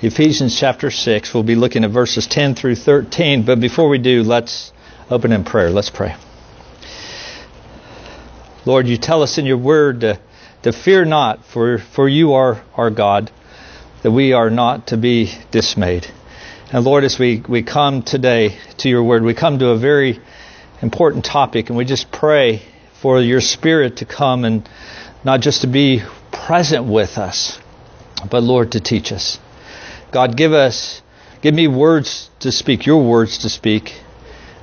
Ephesians chapter 6. We'll be looking at verses 10 through 13. But before we do, let's open in prayer. Let's pray. Lord, you tell us in your word to, to fear not, for, for you are our God, that we are not to be dismayed. And Lord, as we, we come today to your word, we come to a very important topic, and we just pray for your spirit to come and not just to be present with us, but Lord, to teach us. God, give us, give me words to speak, your words to speak,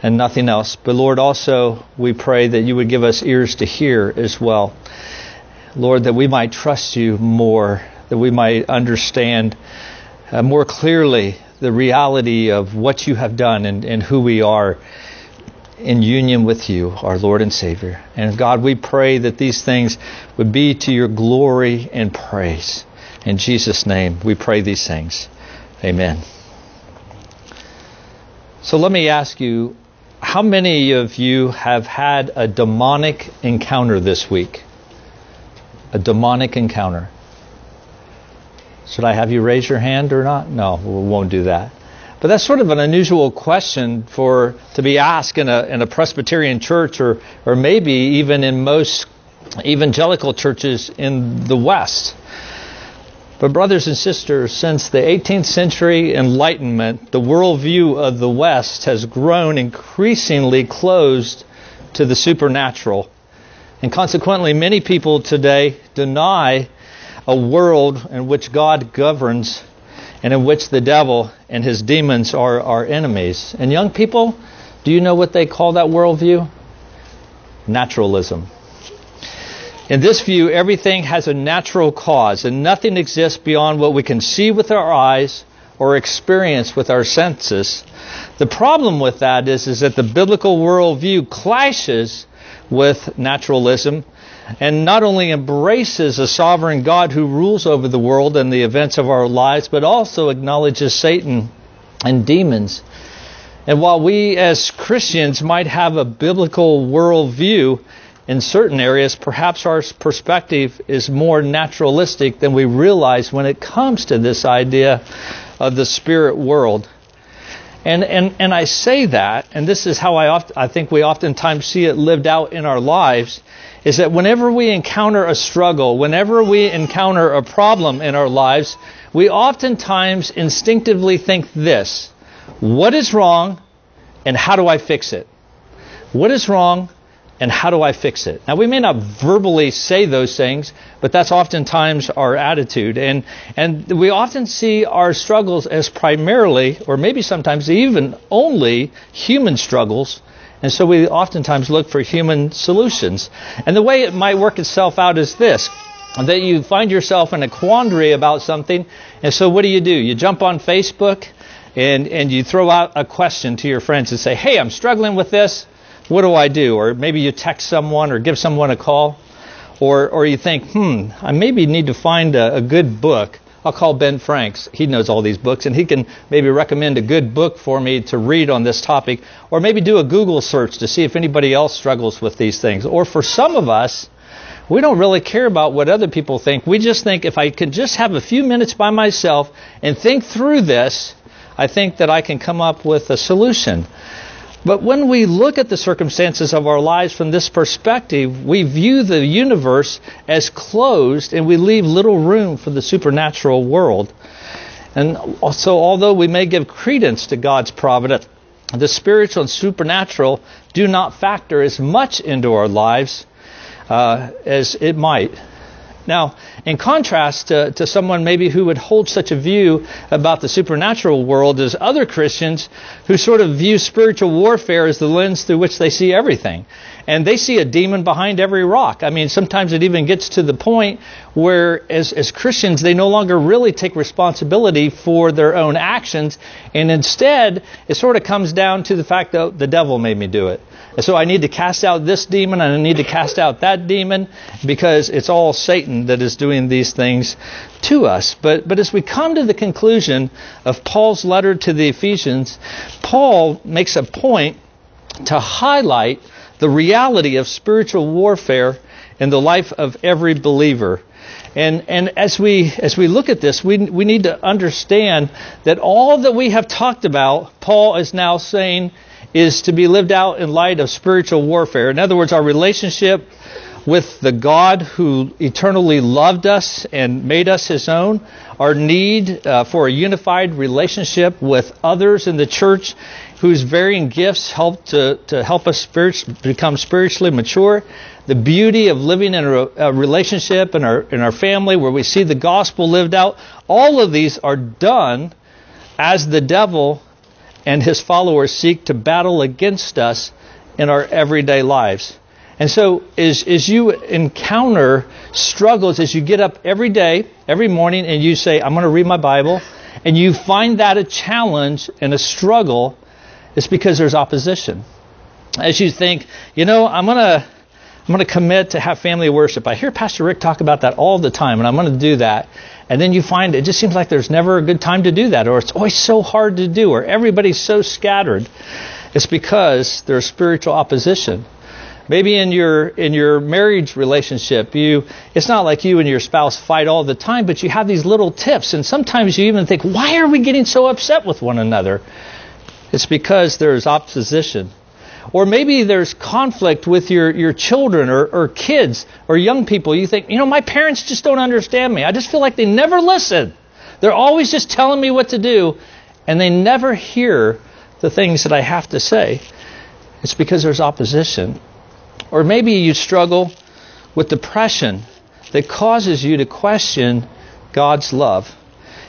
and nothing else. But Lord, also we pray that you would give us ears to hear as well. Lord, that we might trust you more, that we might understand uh, more clearly the reality of what you have done and, and who we are in union with you, our Lord and Savior. And God, we pray that these things would be to your glory and praise. In Jesus' name, we pray these things. Amen. So let me ask you how many of you have had a demonic encounter this week? A demonic encounter. Should I have you raise your hand or not? No, we won't do that. But that's sort of an unusual question for to be asked in a in a Presbyterian church or or maybe even in most evangelical churches in the West. But brothers and sisters, since the 18th century Enlightenment, the worldview of the West has grown increasingly closed to the supernatural. And consequently, many people today deny a world in which God governs and in which the devil and his demons are our enemies. And young people, do you know what they call that worldview? Naturalism. In this view, everything has a natural cause, and nothing exists beyond what we can see with our eyes or experience with our senses. The problem with that is, is that the biblical worldview clashes with naturalism and not only embraces a sovereign God who rules over the world and the events of our lives, but also acknowledges Satan and demons. And while we as Christians might have a biblical worldview, in certain areas, perhaps our perspective is more naturalistic than we realize when it comes to this idea of the spirit world. And, and, and I say that, and this is how I, oft, I think we oftentimes see it lived out in our lives, is that whenever we encounter a struggle, whenever we encounter a problem in our lives, we oftentimes instinctively think this what is wrong, and how do I fix it? What is wrong, and how do I fix it? Now, we may not verbally say those things, but that's oftentimes our attitude. And, and we often see our struggles as primarily, or maybe sometimes even only, human struggles. And so we oftentimes look for human solutions. And the way it might work itself out is this that you find yourself in a quandary about something. And so what do you do? You jump on Facebook and, and you throw out a question to your friends and say, Hey, I'm struggling with this what do I do? Or maybe you text someone or give someone a call. Or, or you think, hmm, I maybe need to find a, a good book. I'll call Ben Franks. He knows all these books, and he can maybe recommend a good book for me to read on this topic. Or maybe do a Google search to see if anybody else struggles with these things. Or for some of us, we don't really care about what other people think. We just think if I can just have a few minutes by myself and think through this, I think that I can come up with a solution. But when we look at the circumstances of our lives from this perspective, we view the universe as closed and we leave little room for the supernatural world. And so, although we may give credence to God's providence, the spiritual and supernatural do not factor as much into our lives uh, as it might. Now, in contrast to, to someone maybe who would hold such a view about the supernatural world as other Christians who sort of view spiritual warfare as the lens through which they see everything. And they see a demon behind every rock. I mean, sometimes it even gets to the point where, as, as Christians, they no longer really take responsibility for their own actions. And instead, it sort of comes down to the fact that the devil made me do it. So I need to cast out this demon and I need to cast out that demon because it's all Satan that is doing these things to us. But, but as we come to the conclusion of Paul's letter to the Ephesians, Paul makes a point to highlight the reality of spiritual warfare in the life of every believer. And, and as, we, as we look at this, we, we need to understand that all that we have talked about, Paul is now saying, is to be lived out in light of spiritual warfare. In other words, our relationship with the God who eternally loved us and made us his own, our need uh, for a unified relationship with others in the church whose varying gifts help to, to help us spirit, become spiritually mature, the beauty of living in a, a relationship in our, in our family where we see the gospel lived out, all of these are done as the devil and his followers seek to battle against us in our everyday lives. And so, as, as you encounter struggles, as you get up every day, every morning, and you say, I'm going to read my Bible, and you find that a challenge and a struggle, it's because there's opposition. As you think, you know, I'm going to. I'm going to commit to have family worship. I hear Pastor Rick talk about that all the time, and I'm going to do that. And then you find it just seems like there's never a good time to do that, or it's always so hard to do, or everybody's so scattered. It's because there's spiritual opposition. Maybe in your in your marriage relationship, you it's not like you and your spouse fight all the time, but you have these little tips, and sometimes you even think, why are we getting so upset with one another? It's because there's opposition. Or maybe there's conflict with your, your children or, or kids or young people. You think, you know, my parents just don't understand me. I just feel like they never listen. They're always just telling me what to do, and they never hear the things that I have to say. It's because there's opposition. Or maybe you struggle with depression that causes you to question God's love.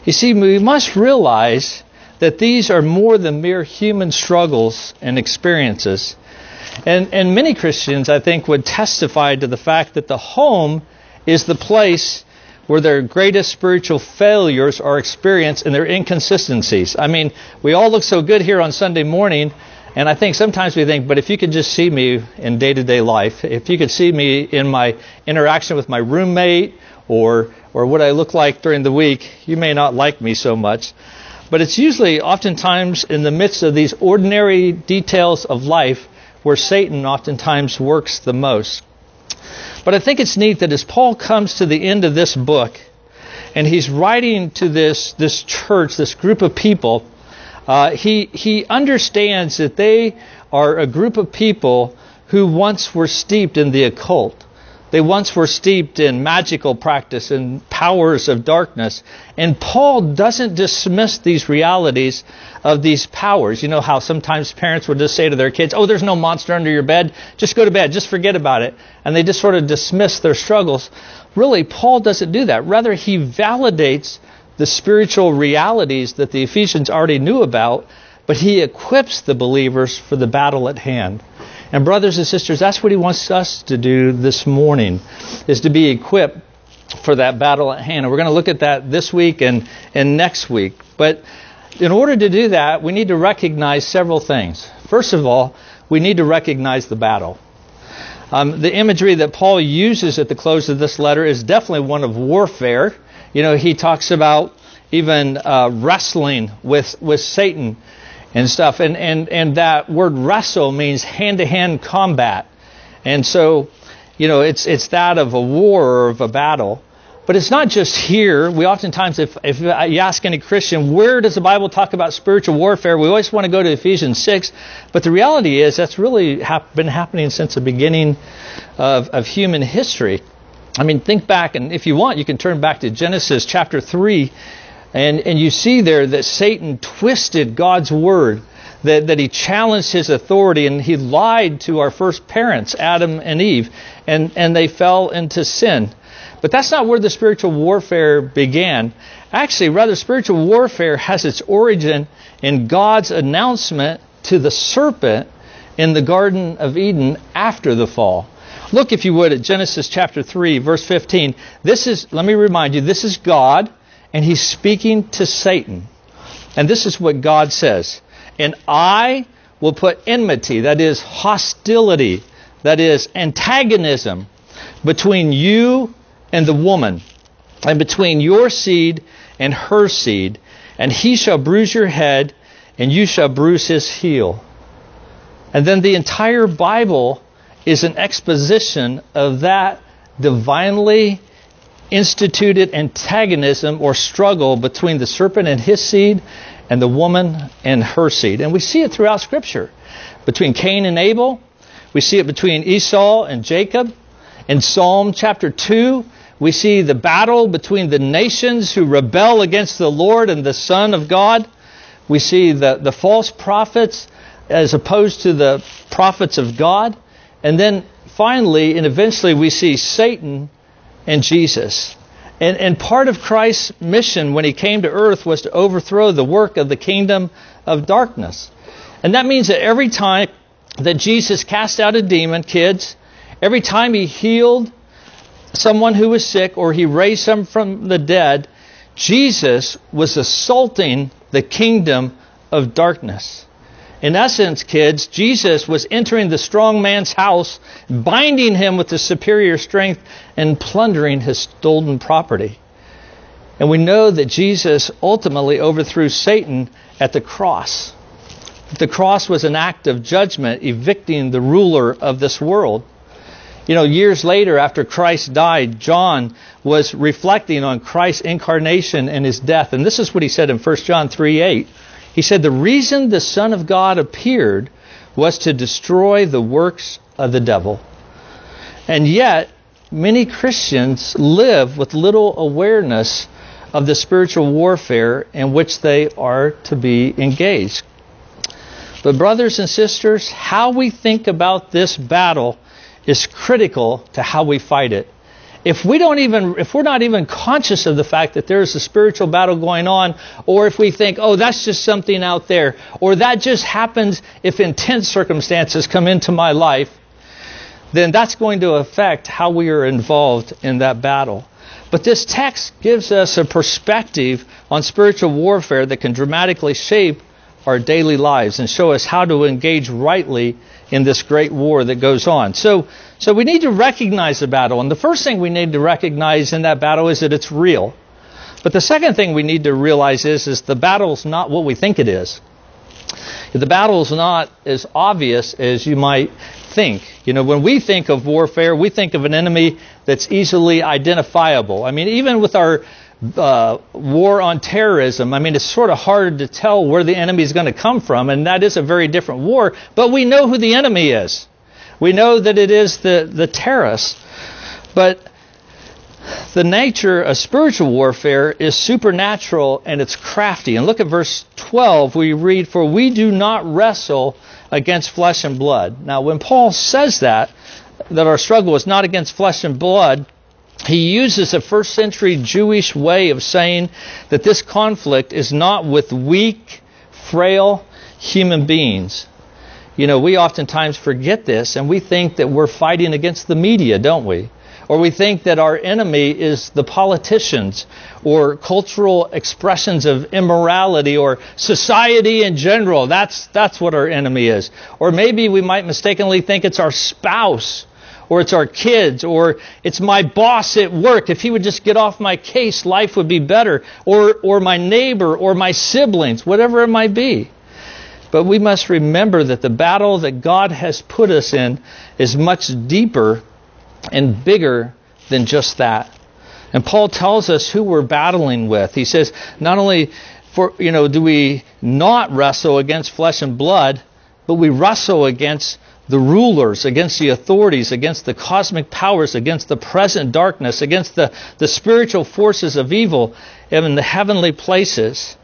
You see, we must realize that these are more than mere human struggles and experiences. And, and many Christians, I think, would testify to the fact that the home is the place where their greatest spiritual failures are experienced and their inconsistencies. I mean, we all look so good here on Sunday morning, and I think sometimes we think, but if you could just see me in day to day life, if you could see me in my interaction with my roommate or, or what I look like during the week, you may not like me so much. But it's usually, oftentimes, in the midst of these ordinary details of life where Satan oftentimes works the most. But I think it's neat that as Paul comes to the end of this book, and he's writing to this, this church, this group of people, uh, he, he understands that they are a group of people who once were steeped in the occult. They once were steeped in magical practice and powers of darkness. And Paul doesn't dismiss these realities of these powers. You know how sometimes parents would just say to their kids, Oh, there's no monster under your bed. Just go to bed. Just forget about it. And they just sort of dismiss their struggles. Really, Paul doesn't do that. Rather, he validates the spiritual realities that the Ephesians already knew about, but he equips the believers for the battle at hand. And brothers and sisters, that's what he wants us to do this morning, is to be equipped for that battle at hand. And we're going to look at that this week and, and next week. But in order to do that, we need to recognize several things. First of all, we need to recognize the battle. Um, the imagery that Paul uses at the close of this letter is definitely one of warfare. You know, he talks about even uh, wrestling with, with Satan and stuff. And, and, and that word wrestle means hand to hand combat. And so, you know, it's, it's that of a war or of a battle. But it's not just here. We oftentimes, if, if you ask any Christian, where does the Bible talk about spiritual warfare? We always want to go to Ephesians 6. But the reality is that's really hap- been happening since the beginning of, of human history. I mean, think back, and if you want, you can turn back to Genesis chapter 3 and, and you see there that Satan twisted God's word, that, that he challenged his authority, and he lied to our first parents, Adam and Eve, and, and they fell into sin. But that's not where the spiritual warfare began. Actually, rather, spiritual warfare has its origin in God's announcement to the serpent in the Garden of Eden after the fall. Look, if you would, at Genesis chapter 3, verse 15. This is, let me remind you, this is God and he's speaking to Satan. And this is what God says And I will put enmity, that is hostility, that is antagonism, between you and the woman, and between your seed and her seed, and he shall bruise your head, and you shall bruise his heel. And then the entire Bible is an exposition of that divinely instituted antagonism or struggle between the serpent and his seed and the woman and her seed. And we see it throughout Scripture. Between Cain and Abel, we see it between Esau and Jacob. In Psalm chapter 2, we see the battle between the nations who rebel against the Lord and the Son of God. We see the, the false prophets as opposed to the prophets of God. And then finally and eventually we see Satan and Jesus. And, and part of Christ's mission when he came to earth was to overthrow the work of the kingdom of darkness. And that means that every time that Jesus cast out a demon, kids, every time he healed someone who was sick or he raised some from the dead, Jesus was assaulting the kingdom of darkness. In essence, kids, Jesus was entering the strong man's house, binding him with the superior strength, and plundering his stolen property. And we know that Jesus ultimately overthrew Satan at the cross. The cross was an act of judgment, evicting the ruler of this world. You know, years later, after Christ died, John was reflecting on Christ's incarnation and his death. And this is what he said in 1 John 3 8. He said, The reason the Son of God appeared was to destroy the works of the devil. And yet, many Christians live with little awareness of the spiritual warfare in which they are to be engaged. But, brothers and sisters, how we think about this battle is critical to how we fight it if we don't even if we're not even conscious of the fact that there's a spiritual battle going on or if we think oh that's just something out there or that just happens if intense circumstances come into my life then that's going to affect how we are involved in that battle. But this text gives us a perspective on spiritual warfare that can dramatically shape our daily lives and show us how to engage rightly in this great war that goes on. So, so we need to recognize the battle. And the first thing we need to recognize in that battle is that it's real. But the second thing we need to realize is, is the battle's not what we think it is. The battle's not as obvious as you might think. You know, when we think of warfare, we think of an enemy that's easily identifiable. I mean, even with our uh, war on terrorism, I mean, it's sort of hard to tell where the enemy is going to come from, and that is a very different war, but we know who the enemy is. We know that it is the, the terrorists. But the nature of spiritual warfare is supernatural and it's crafty. And look at verse 12. We read, For we do not wrestle against flesh and blood. Now, when Paul says that, that our struggle is not against flesh and blood, he uses a first century Jewish way of saying that this conflict is not with weak, frail human beings. You know, we oftentimes forget this and we think that we're fighting against the media, don't we? Or we think that our enemy is the politicians or cultural expressions of immorality or society in general. That's, that's what our enemy is. Or maybe we might mistakenly think it's our spouse or it's our kids, or it's my boss at work. If he would just get off my case, life would be better. Or, or my neighbor, or my siblings, whatever it might be. But we must remember that the battle that God has put us in is much deeper and bigger than just that. And Paul tells us who we're battling with. He says, not only for, you know, do we not wrestle against flesh and blood, but we wrestle against the rulers, against the authorities, against the cosmic powers, against the present darkness, against the, the spiritual forces of evil in the heavenly places.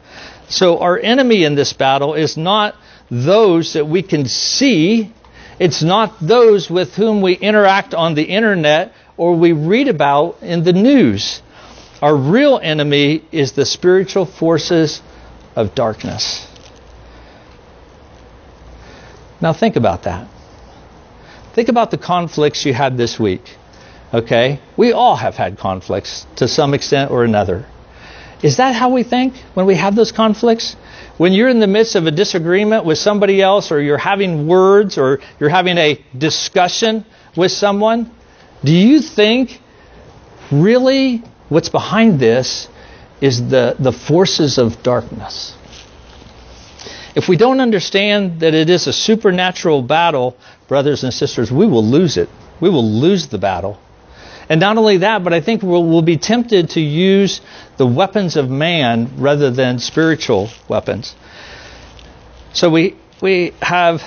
So our enemy in this battle is not those that we can see. It's not those with whom we interact on the internet or we read about in the news. Our real enemy is the spiritual forces of darkness. Now think about that. Think about the conflicts you had this week. Okay? We all have had conflicts to some extent or another. Is that how we think when we have those conflicts? When you're in the midst of a disagreement with somebody else, or you're having words, or you're having a discussion with someone, do you think really what's behind this is the, the forces of darkness? If we don't understand that it is a supernatural battle, brothers and sisters, we will lose it. We will lose the battle. And not only that, but I think we'll, we'll be tempted to use the weapons of man rather than spiritual weapons. So we we have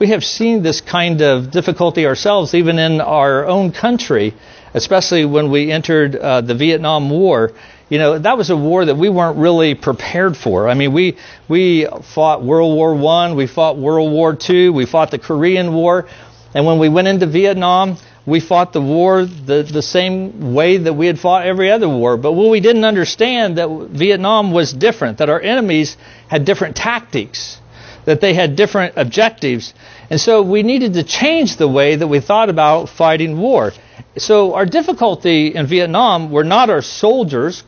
we have seen this kind of difficulty ourselves, even in our own country, especially when we entered uh, the Vietnam War. You know, that was a war that we weren't really prepared for. I mean, we we fought World War One, we fought World War Two, we fought the Korean War, and when we went into Vietnam, we fought the war the, the same way that we had fought every other war. But what we didn't understand that Vietnam was different, that our enemies had different tactics, that they had different objectives. And so we needed to change the way that we thought about fighting war. So our difficulty in Vietnam were not our soldiers,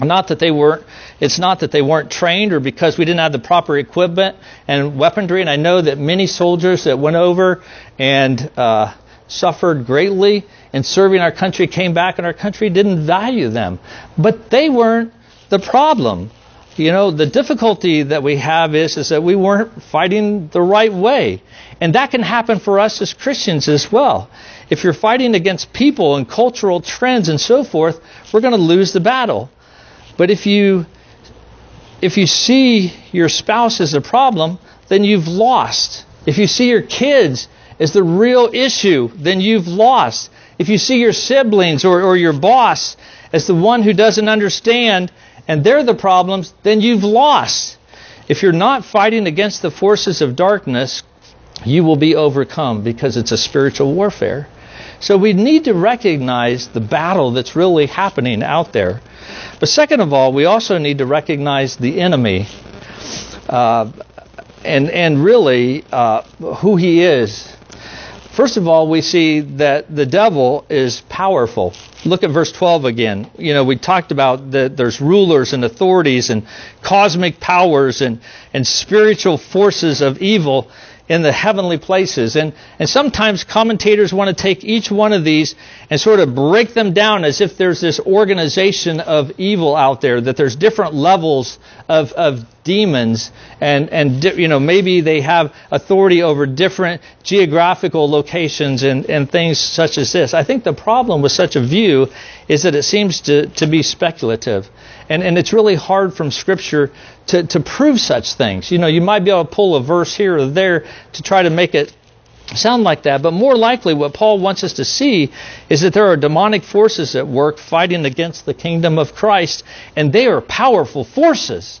not that they weren't it's not that they weren't trained or because we didn't have the proper equipment and weaponry and i know that many soldiers that went over and uh, suffered greatly in serving our country came back and our country didn't value them. But they weren't the problem. You know, the difficulty that we have is, is that we weren't fighting the right way. And that can happen for us as Christians as well. If you're fighting against people and cultural trends and so forth, we're going to lose the battle. But if you if you see your spouse as a problem, then you've lost. If you see your kids as the real issue, then you've lost. If you see your siblings or, or your boss as the one who doesn't understand and they're the problems, then you've lost. If you're not fighting against the forces of darkness, you will be overcome because it's a spiritual warfare. So we need to recognize the battle that's really happening out there. But second of all, we also need to recognize the enemy. Uh, and and really uh, who he is First of all, we see that the devil is powerful. Look at verse 12 again. You know, we talked about that there's rulers and authorities and cosmic powers and, and spiritual forces of evil in the heavenly places. And, and sometimes commentators want to take each one of these and sort of break them down as if there's this organization of evil out there, that there's different levels of, of demons, and, and you know, maybe they have authority over different geographical locations and, and things such as this. I think the problem with such a view is that it seems to, to be speculative. And, and it's really hard from Scripture to, to prove such things. You know, you might be able to pull a verse here or there to try to make it sound like that, but more likely what Paul wants us to see is that there are demonic forces at work fighting against the kingdom of Christ, and they are powerful forces.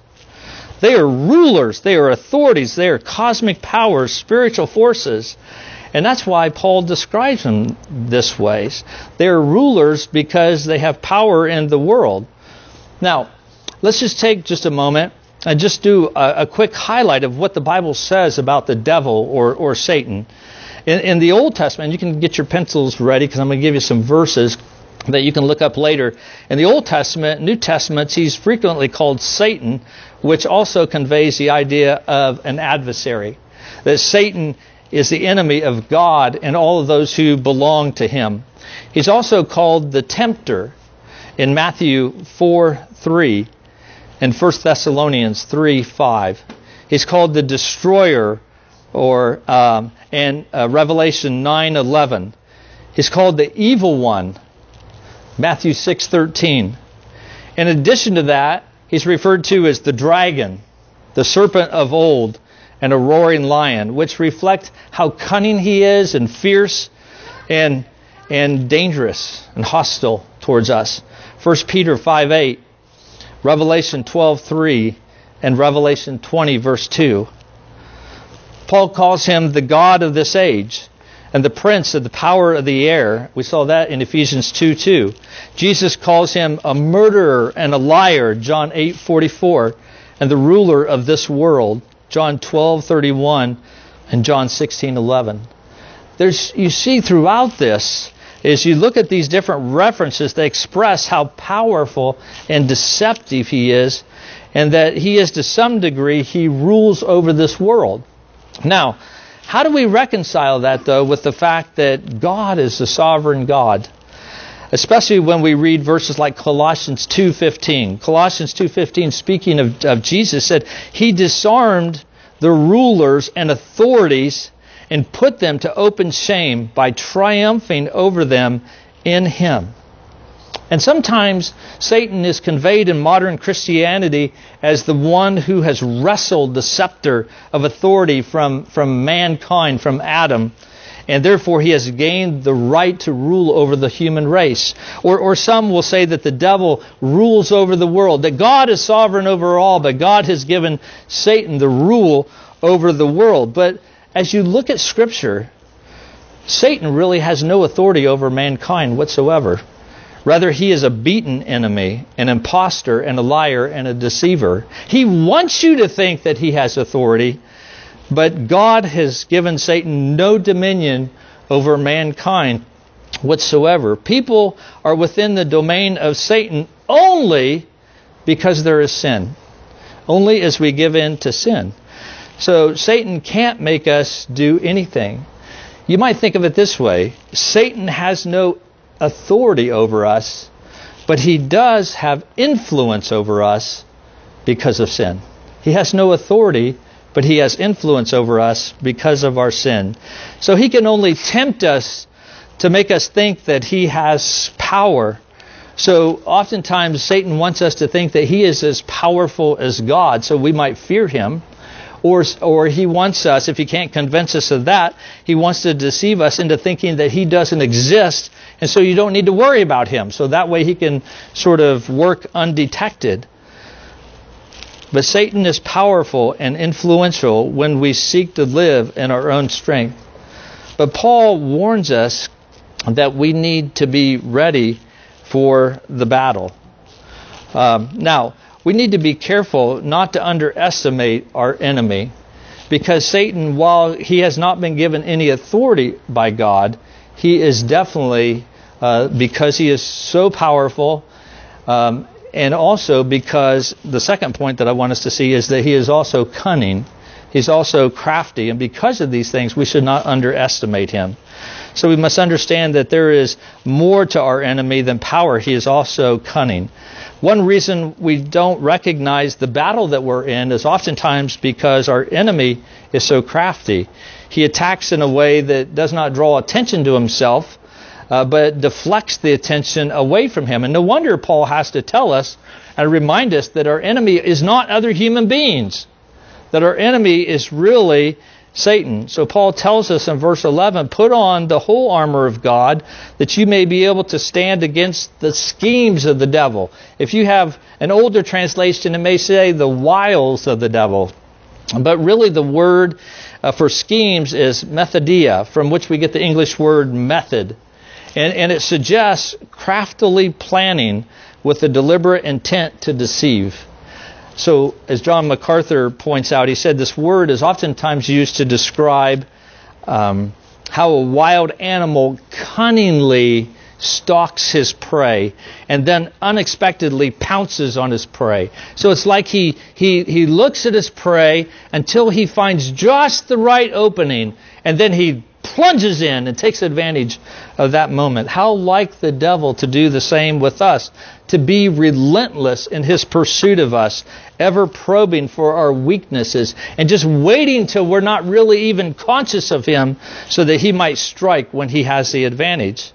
They are rulers, they are authorities, they are cosmic powers, spiritual forces. And that's why Paul describes them this way. They're rulers because they have power in the world. Now, let's just take just a moment and just do a, a quick highlight of what the Bible says about the devil or, or Satan. In, in the Old Testament, you can get your pencils ready because I'm going to give you some verses that you can look up later. In the Old Testament, New Testaments, he's frequently called Satan, which also conveys the idea of an adversary. That Satan is the enemy of God and all of those who belong to him. He's also called the tempter in Matthew 4 3 and 1 Thessalonians 3 5. He's called the destroyer or um, and uh, Revelation 9 11. He's called the evil one Matthew 6:13. In addition to that, he's referred to as the dragon, the serpent of old, and a roaring lion, which reflect how cunning he is and fierce and and dangerous and hostile towards us. 1 Peter 5:8, Revelation 12:3, and Revelation 20 verse 2. Paul calls him the god of this age and the prince of the power of the air. We saw that in Ephesians 2 2. Jesus calls him a murderer and a liar, John 8 44, and the ruler of this world, John 12 31, and John 16 11. There's, you see throughout this, as you look at these different references, they express how powerful and deceptive he is, and that he is to some degree, he rules over this world. Now, how do we reconcile that, though, with the fact that God is the sovereign God? Especially when we read verses like Colossians 2.15. Colossians 2.15, speaking of, of Jesus, said, He disarmed the rulers and authorities and put them to open shame by triumphing over them in him. And sometimes Satan is conveyed in modern Christianity as the one who has wrestled the scepter of authority from, from mankind, from Adam, and therefore he has gained the right to rule over the human race. Or, or some will say that the devil rules over the world, that God is sovereign over all, but God has given Satan the rule over the world. But as you look at Scripture, Satan really has no authority over mankind whatsoever. Rather, he is a beaten enemy, an impostor, and a liar, and a deceiver. He wants you to think that he has authority, but God has given Satan no dominion over mankind whatsoever. People are within the domain of Satan only because there is sin, only as we give in to sin. So Satan can't make us do anything. You might think of it this way Satan has no authority over us, but he does have influence over us because of sin. He has no authority, but he has influence over us because of our sin. So he can only tempt us to make us think that he has power. So oftentimes Satan wants us to think that he is as powerful as God, so we might fear him. Or, or he wants us, if he can't convince us of that, he wants to deceive us into thinking that he doesn't exist, and so you don't need to worry about him. So that way he can sort of work undetected. But Satan is powerful and influential when we seek to live in our own strength. But Paul warns us that we need to be ready for the battle. Um, now, we need to be careful not to underestimate our enemy because Satan, while he has not been given any authority by God, he is definitely, uh, because he is so powerful, um, and also because the second point that I want us to see is that he is also cunning. He's also crafty, and because of these things, we should not underestimate him. So we must understand that there is more to our enemy than power. He is also cunning. One reason we don't recognize the battle that we're in is oftentimes because our enemy is so crafty. He attacks in a way that does not draw attention to himself, uh, but deflects the attention away from him. And no wonder Paul has to tell us and remind us that our enemy is not other human beings, that our enemy is really Satan. So Paul tells us in verse 11, put on the whole armor of God that you may be able to stand against the schemes of the devil. If you have an older translation, it may say the wiles of the devil. But really the word uh, for schemes is methodia, from which we get the English word method. And, and it suggests craftily planning with a deliberate intent to deceive. So, as John MacArthur points out, he said this word is oftentimes used to describe um, how a wild animal cunningly stalks his prey and then unexpectedly pounces on his prey. So it's like he, he, he looks at his prey until he finds just the right opening and then he plunges in and takes advantage of that moment. How like the devil to do the same with us, to be relentless in his pursuit of us, ever probing for our weaknesses, and just waiting till we're not really even conscious of him so that he might strike when he has the advantage.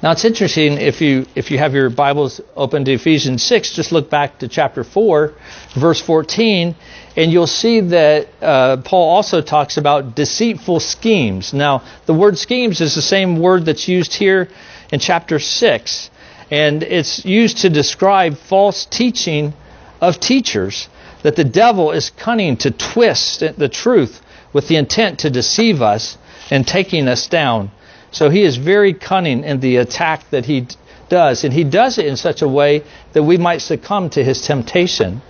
Now it's interesting if you if you have your Bibles open to Ephesians 6, just look back to chapter 4, verse 14, and you'll see that uh, Paul also talks about deceitful schemes. Now, the word schemes is the same word that's used here in chapter 6, and it's used to describe false teaching of teachers, that the devil is cunning to twist the truth with the intent to deceive us and taking us down. So he is very cunning in the attack that he does, and he does it in such a way that we might succumb to his temptation.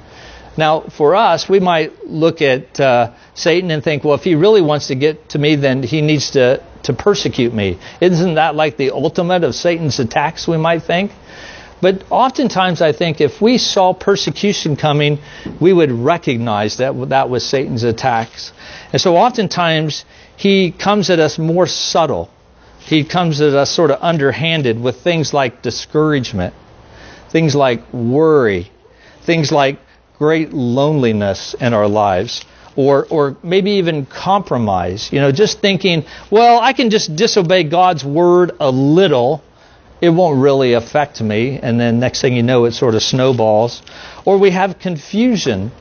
Now, for us, we might look at uh, Satan and think, well, if he really wants to get to me, then he needs to, to persecute me. Isn't that like the ultimate of Satan's attacks, we might think? But oftentimes, I think if we saw persecution coming, we would recognize that that was Satan's attacks. And so oftentimes, he comes at us more subtle. He comes at us sort of underhanded with things like discouragement, things like worry, things like great loneliness in our lives. or, or maybe even compromise. You know, just thinking, well, I can just disobey God's word a little. It won't really affect me. And then next thing you know, it sort of snowballs. Or we have confusion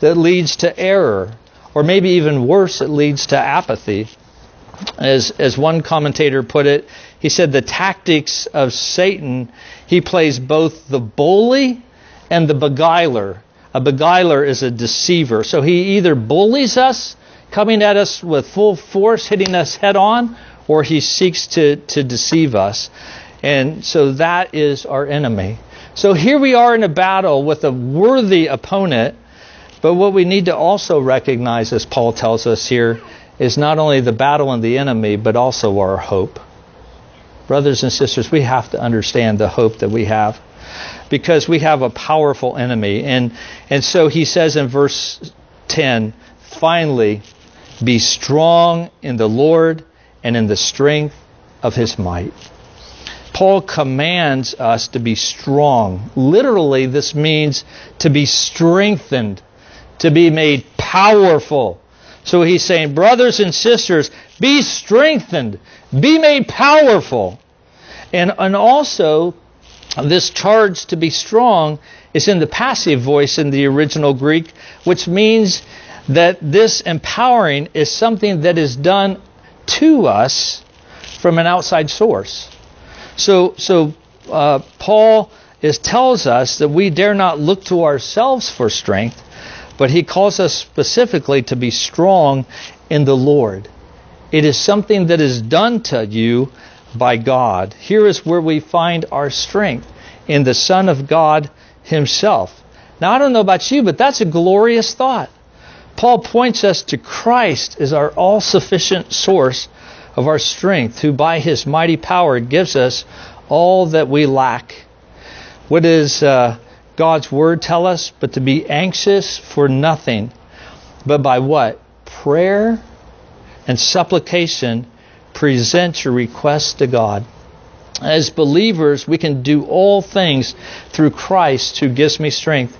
that leads to error. Or maybe even worse, it leads to apathy. As, as one commentator put it, he said the tactics of Satan, he plays both the bully and the beguiler. A beguiler is a deceiver. So he either bullies us, coming at us with full force, hitting us head on, or he seeks to, to deceive us. And so that is our enemy. So here we are in a battle with a worthy opponent, but what we need to also recognize, as Paul tells us here, is not only the battle and the enemy, but also our hope. Brothers and sisters, we have to understand the hope that we have because we have a powerful enemy. And, and so he says in verse 10 finally, be strong in the Lord and in the strength of his might. Paul commands us to be strong. Literally, this means to be strengthened, to be made powerful. So he's saying, brothers and sisters, be strengthened, be made powerful. And, and also, this charge to be strong is in the passive voice in the original Greek, which means that this empowering is something that is done to us from an outside source. So, so uh, Paul is, tells us that we dare not look to ourselves for strength, but he calls us specifically to be strong in the Lord. It is something that is done to you by God. Here is where we find our strength in the Son of God Himself. Now, I don't know about you, but that's a glorious thought. Paul points us to Christ as our all sufficient source of our strength, who by His mighty power gives us all that we lack. What does uh, God's Word tell us? But to be anxious for nothing, but by what? Prayer and supplication present your requests to God. As believers, we can do all things through Christ who gives me strength.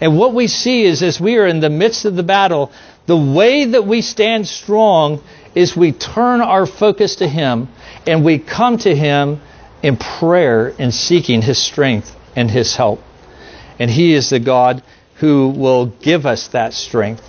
And what we see is as we are in the midst of the battle, the way that we stand strong is we turn our focus to Him and we come to Him in prayer and seeking His strength and His help. And He is the God who will give us that strength.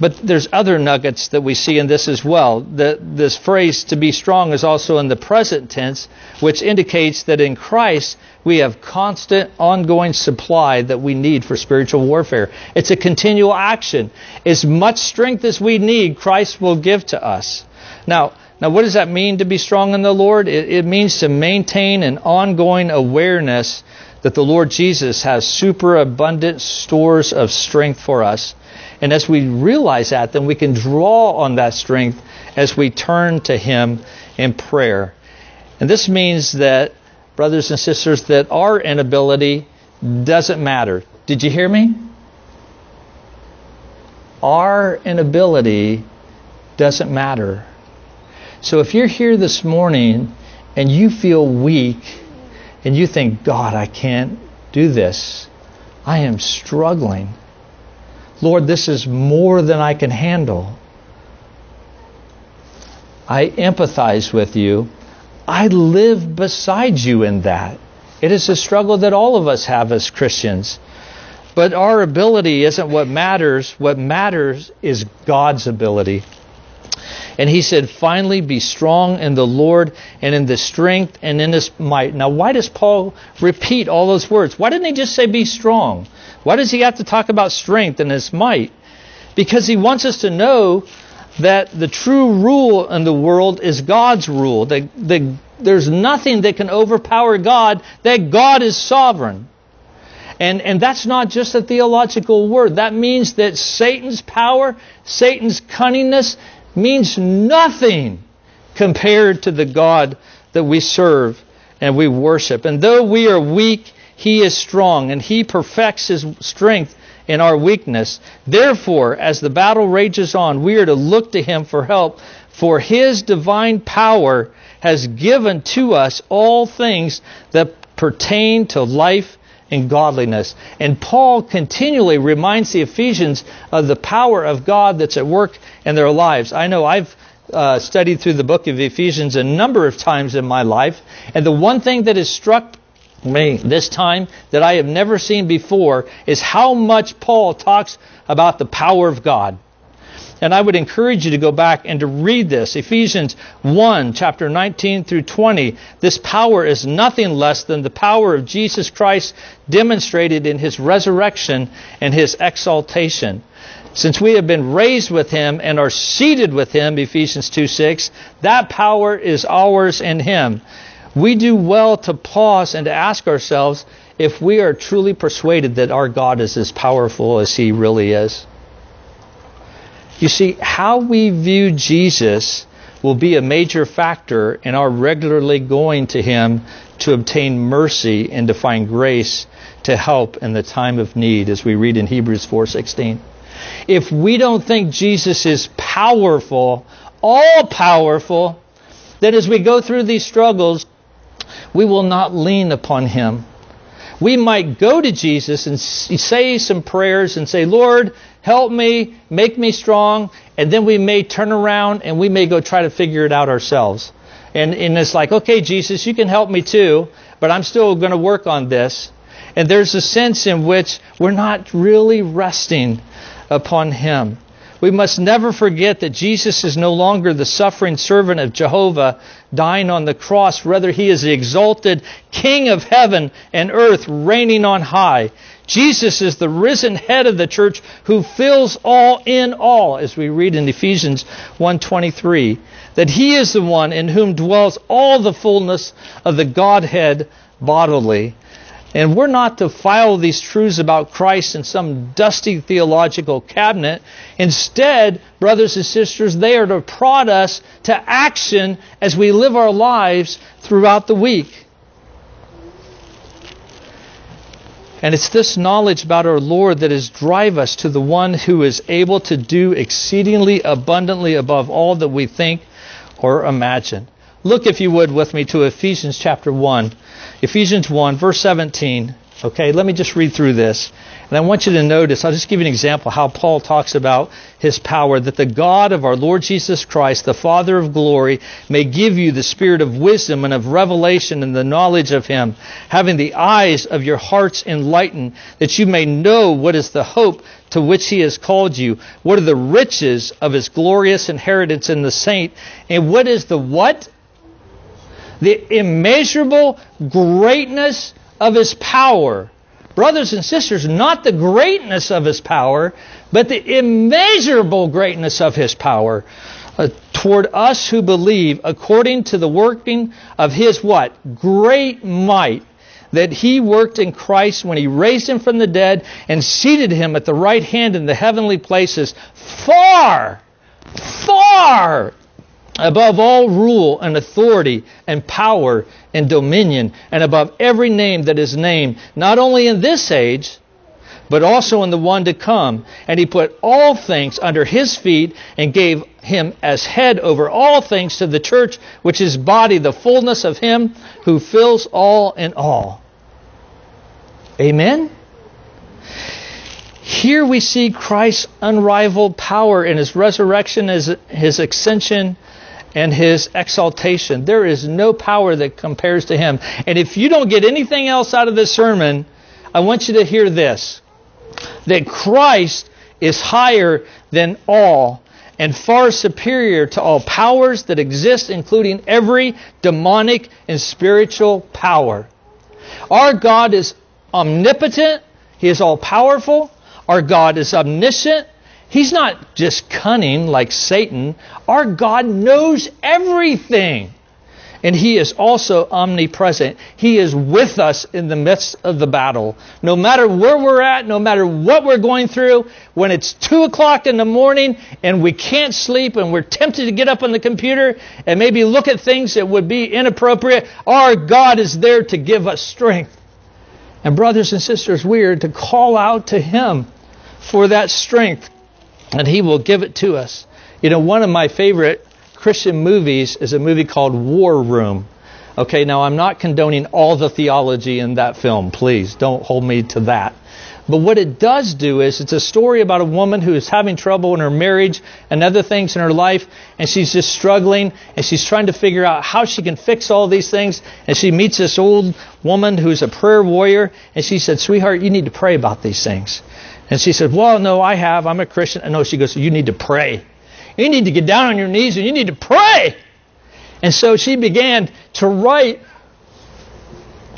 But there's other nuggets that we see in this as well. The, this phrase to be strong is also in the present tense, which indicates that in Christ we have constant, ongoing supply that we need for spiritual warfare. It's a continual action. As much strength as we need, Christ will give to us. Now, now what does that mean to be strong in the Lord? It, it means to maintain an ongoing awareness that the Lord Jesus has superabundant stores of strength for us and as we realize that, then we can draw on that strength as we turn to Him in prayer. And this means that, brothers and sisters, that our inability doesn't matter. Did you hear me? Our inability doesn't matter. So if you're here this morning and you feel weak and you think, God, I can't do this, I am struggling Lord, this is more than I can handle. I empathize with you. I live beside you in that. It is a struggle that all of us have as Christians. But our ability isn't what matters. What matters is God's ability. And he said, finally, be strong in the Lord and in the strength and in his might. Now, why does Paul repeat all those words? Why didn't he just say be strong? Why does he have to talk about strength and his might? Because he wants us to know that the true rule in the world is God's rule. That, there's nothing that can overpower God, that God is sovereign. And, and that's not just a theological word. That means that Satan's power, Satan's cunningness means nothing compared to the God that we serve and we worship. And though we are weak he is strong, and He perfects His strength in our weakness. Therefore, as the battle rages on, we are to look to Him for help, for His divine power has given to us all things that pertain to life and godliness. And Paul continually reminds the Ephesians of the power of God that's at work in their lives. I know I've uh, studied through the book of Ephesians a number of times in my life, and the one thing that has struck me this time that I have never seen before is how much Paul talks about the power of God. And I would encourage you to go back and to read this. Ephesians 1, chapter 19 through 20. This power is nothing less than the power of Jesus Christ demonstrated in his resurrection and his exaltation. Since we have been raised with him and are seated with him, Ephesians 2 6, that power is ours in him. We do well to pause and to ask ourselves if we are truly persuaded that our God is as powerful as he really is. You see, how we view Jesus will be a major factor in our regularly going to Him to obtain mercy and to find grace to help in the time of need, as we read in Hebrews 4:16. If we don't think Jesus is powerful, all powerful, then as we go through these struggles, we will not lean upon Him. We might go to Jesus and say some prayers and say, Lord, help me, make me strong, and then we may turn around and we may go try to figure it out ourselves. And, and it's like, okay, Jesus, you can help me too, but I'm still going to work on this. And there's a sense in which we're not really resting upon Him. We must never forget that Jesus is no longer the suffering servant of Jehovah dying on the cross. Rather, he is the exalted King of heaven and earth reigning on high. Jesus is the risen head of the church who fills all in all, as we read in Ephesians 1.23, that he is the one in whom dwells all the fullness of the Godhead bodily. And we're not to file these truths about Christ in some dusty theological cabinet. Instead, brothers and sisters, they are to prod us to action as we live our lives throughout the week. And it's this knowledge about our Lord that is drive us to the one who is able to do exceedingly abundantly above all that we think or imagine. Look, if you would, with me to Ephesians chapter 1. Ephesians 1, verse 17. Okay, let me just read through this. And I want you to notice, I'll just give you an example how Paul talks about his power, that the God of our Lord Jesus Christ, the Father of glory, may give you the spirit of wisdom and of revelation and the knowledge of him, having the eyes of your hearts enlightened, that you may know what is the hope to which he has called you, what are the riches of his glorious inheritance in the saint, and what is the what? The immeasurable greatness of his power brothers and sisters, not the greatness of his power, but the immeasurable greatness of his power uh, toward us who believe according to the working of his what? Great might that he worked in Christ when he raised him from the dead and seated him at the right hand in the heavenly places far, far above all rule and authority and power and dominion, and above every name that is named, not only in this age, but also in the one to come. And he put all things under his feet and gave him as head over all things to the church, which is body, the fullness of him who fills all in all. Amen? Here we see Christ's unrivaled power in his resurrection, his, his ascension, and his exaltation. There is no power that compares to him. And if you don't get anything else out of this sermon, I want you to hear this that Christ is higher than all and far superior to all powers that exist, including every demonic and spiritual power. Our God is omnipotent, He is all powerful. Our God is omniscient, He's not just cunning like Satan. Our God knows everything. And He is also omnipresent. He is with us in the midst of the battle. No matter where we're at, no matter what we're going through, when it's 2 o'clock in the morning and we can't sleep and we're tempted to get up on the computer and maybe look at things that would be inappropriate, our God is there to give us strength. And brothers and sisters, we are to call out to Him for that strength and He will give it to us. You know, one of my favorite Christian movies is a movie called War Room. Okay, now I'm not condoning all the theology in that film. Please don't hold me to that. But what it does do is it's a story about a woman who is having trouble in her marriage and other things in her life, and she's just struggling, and she's trying to figure out how she can fix all these things. And she meets this old woman who's a prayer warrior, and she said, Sweetheart, you need to pray about these things. And she said, Well, no, I have. I'm a Christian. And no, she goes, You need to pray. You need to get down on your knees and you need to pray. And so she began to write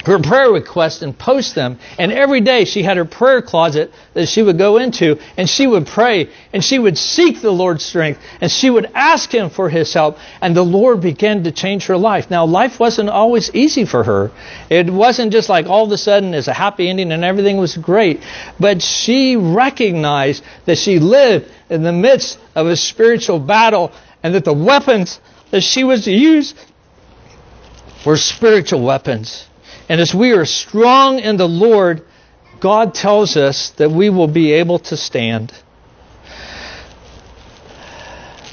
her prayer requests and post them. And every day she had her prayer closet that she would go into and she would pray and she would seek the Lord's strength and she would ask Him for His help. And the Lord began to change her life. Now, life wasn't always easy for her. It wasn't just like all of a sudden it's a happy ending and everything was great. But she recognized that she lived in the midst of a spiritual battle and that the weapons that she was to use were spiritual weapons. And as we are strong in the Lord, God tells us that we will be able to stand.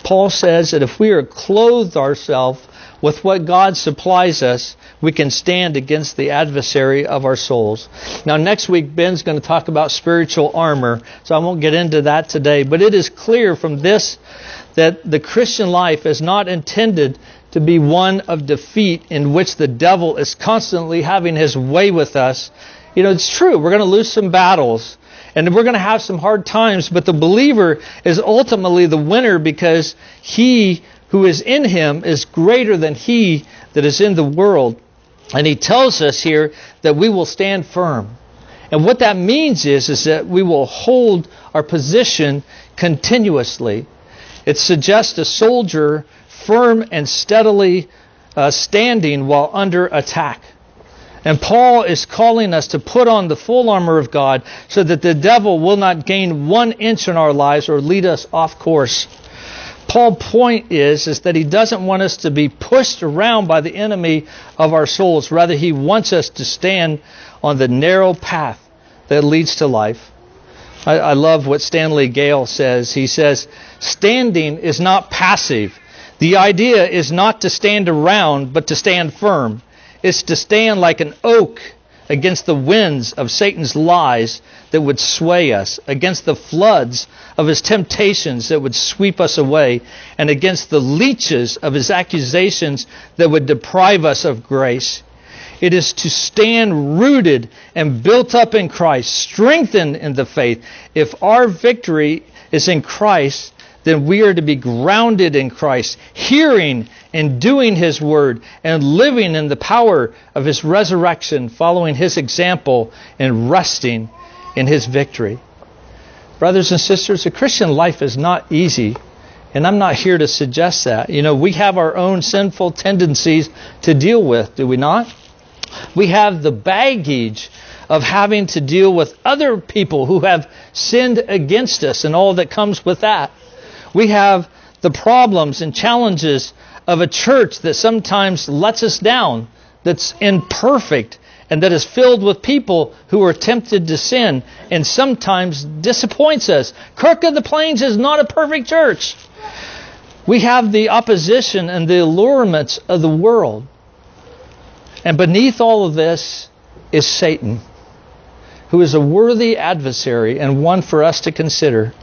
Paul says that if we are clothed ourselves with what God supplies us, we can stand against the adversary of our souls. Now, next week, Ben's going to talk about spiritual armor, so I won't get into that today. But it is clear from this that the Christian life is not intended to be one of defeat in which the devil is constantly having his way with us. You know, it's true. We're going to lose some battles and we're going to have some hard times, but the believer is ultimately the winner because he who is in him is greater than he that is in the world. And he tells us here that we will stand firm. And what that means is, is that we will hold our position continuously. It suggests a soldier firm and steadily uh, standing while under attack. And Paul is calling us to put on the full armor of God so that the devil will not gain one inch in our lives or lead us off course. Paul's point is, is that he doesn't want us to be pushed around by the enemy of our souls. Rather, he wants us to stand on the narrow path that leads to life. I, I love what Stanley Gale says. He says, standing is not passive. The idea is not to stand around, but to stand firm. It's to stand like an oak against the winds of Satan's lies that would sway us, against the floods of his temptations that would sweep us away, and against the leeches of his accusations that would deprive us of grace. It is to stand rooted and built up in Christ, strengthened in the faith. If our victory is in Christ, then we are to be grounded in Christ, hearing and doing His word, and living in the power of His resurrection, following His example, and resting in His victory. Brothers and sisters, a Christian life is not easy. And I'm not here to suggest that. You know, we have our own sinful tendencies to deal with, do we not? We have the baggage of having to deal with other people who have sinned against us and all that comes with that. We have the problems and challenges of a church that sometimes lets us down, that's imperfect, and that is filled with people who are tempted to sin and sometimes disappoints us. Kirk of the Plains is not a perfect church. We have the opposition and the allurements of the world. And beneath all of this is Satan, who is a worthy adversary and one for us to consider.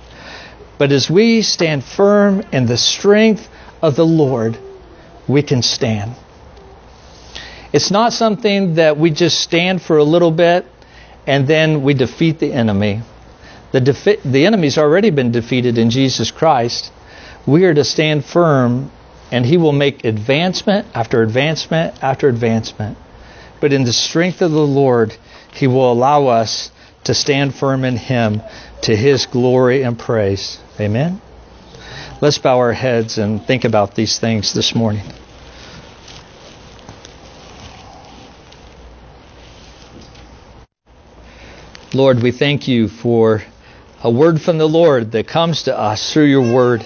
But as we stand firm in the strength of the Lord, we can stand. It's not something that we just stand for a little bit and then we defeat the enemy. The, defi- the enemy's already been defeated in Jesus Christ. We are to stand firm and he will make advancement after advancement after advancement. But in the strength of the Lord, he will allow us to stand firm in him to his glory and praise. Amen? Let's bow our heads and think about these things this morning. Lord, we thank you for a word from the Lord that comes to us through your word.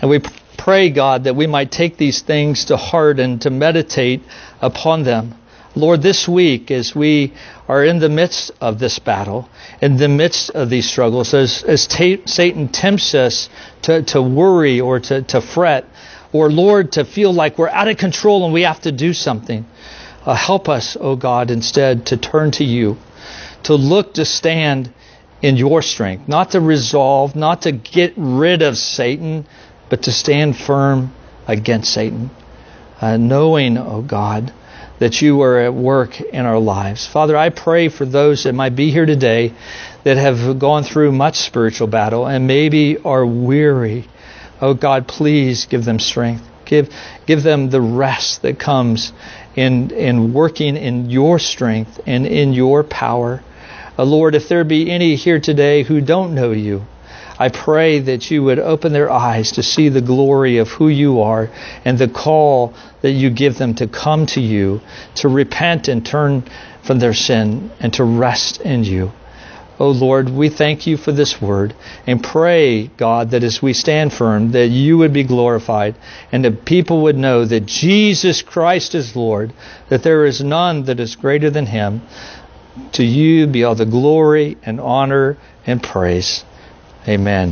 And we pray, God, that we might take these things to heart and to meditate upon them. Lord, this week, as we are in the midst of this battle, in the midst of these struggles, as, as ta- Satan tempts us to, to worry or to, to fret, or Lord, to feel like we're out of control and we have to do something. Uh, help us, O oh God, instead to turn to you, to look to stand in your strength, not to resolve, not to get rid of Satan, but to stand firm against Satan, uh, knowing, O oh God, that you are at work in our lives. Father, I pray for those that might be here today that have gone through much spiritual battle and maybe are weary. Oh God, please give them strength. Give, give them the rest that comes in, in working in your strength and in your power. Uh, Lord, if there be any here today who don't know you, I pray that you would open their eyes to see the glory of who you are and the call that you give them to come to you, to repent and turn from their sin and to rest in you. Oh Lord, we thank you for this word and pray, God, that as we stand firm, that you would be glorified and that people would know that Jesus Christ is Lord, that there is none that is greater than him. To you be all the glory and honor and praise. Amen.